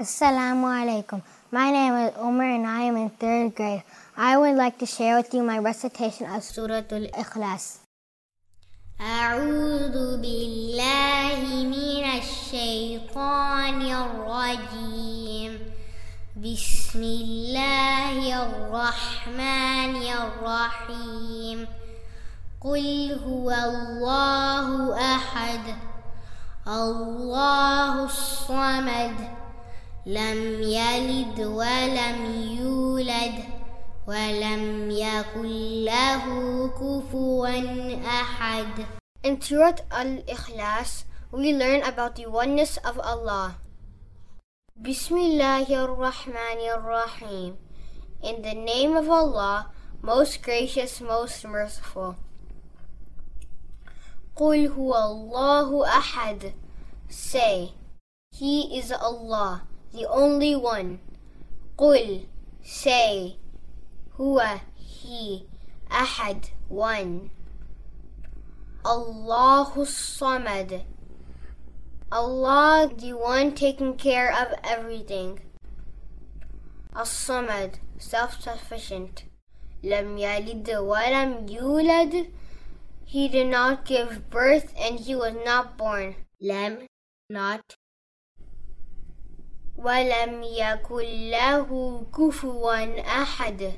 Assalamu alaikum. My name is Umar and I am in third grade. I would like to share with you my recitation of Surah Al-Ikhlas. أعوذ بالله من الشيطان الرجيم بسم الله الرحمن الرحيم قل هو الله أحد الله الصمد لم يلد ولم يولد ولم يكن له كفوا أحد In Surah Al-Ikhlas, we learn about the oneness of Allah. Bismillahir Rahmanir Rahim. In the name of Allah, most gracious, most merciful. قل هو الله أحد. Say, He is Allah, the only one. قل, say, هو, He, أحد, one. Allahu Samad. Allah, the one taking care of everything. As-Samad, self-sufficient. Lam yalid wa lam yulad. He did not give birth and he was not born. Lam, not. ولم يكن له كفوا أحد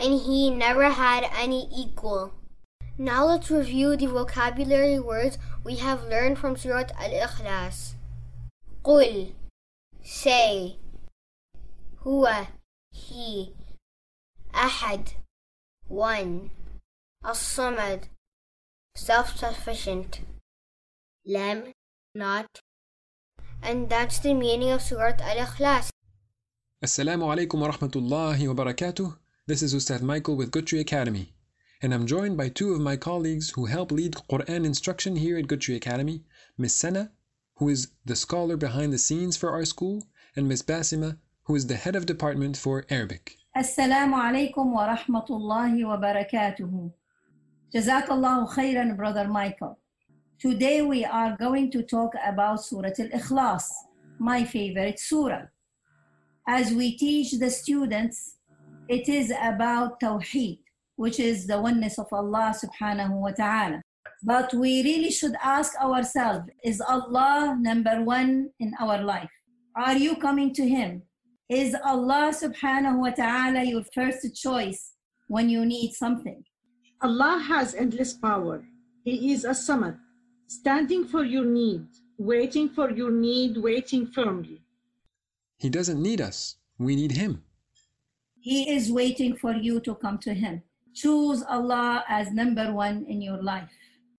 and he never had any equal. Now let's review the vocabulary words we have learned from Surat Al-Ikhlas. قل say هو he أحد one الصمد self-sufficient لم not and that's the meaning of Surat Al-Ikhlas. Assalamu alaikum wa rahmatullahi wa barakatuh. This is Ustad Michael with Gutri Academy, and I'm joined by two of my colleagues who help lead Quran instruction here at Gutri Academy, Miss Sana, who is the scholar behind the scenes for our school, and Miss Basima, who is the head of department for Arabic. Assalamu alaikum wa rahmatullahi wa barakatuhu. Jazakallahu khairan, Brother Michael. Today we are going to talk about Surah Al-Ikhlas, my favorite surah. As we teach the students, it is about Tawheed, which is the oneness of Allah subhanahu wa ta'ala. But we really should ask ourselves, is Allah number one in our life? Are you coming to Him? Is Allah subhanahu wa ta'ala your first choice when you need something? Allah has endless power. He is a samad, standing for your need, waiting for your need, waiting firmly. He doesn't need us, we need Him. He is waiting for you to come to Him. Choose Allah as number one in your life.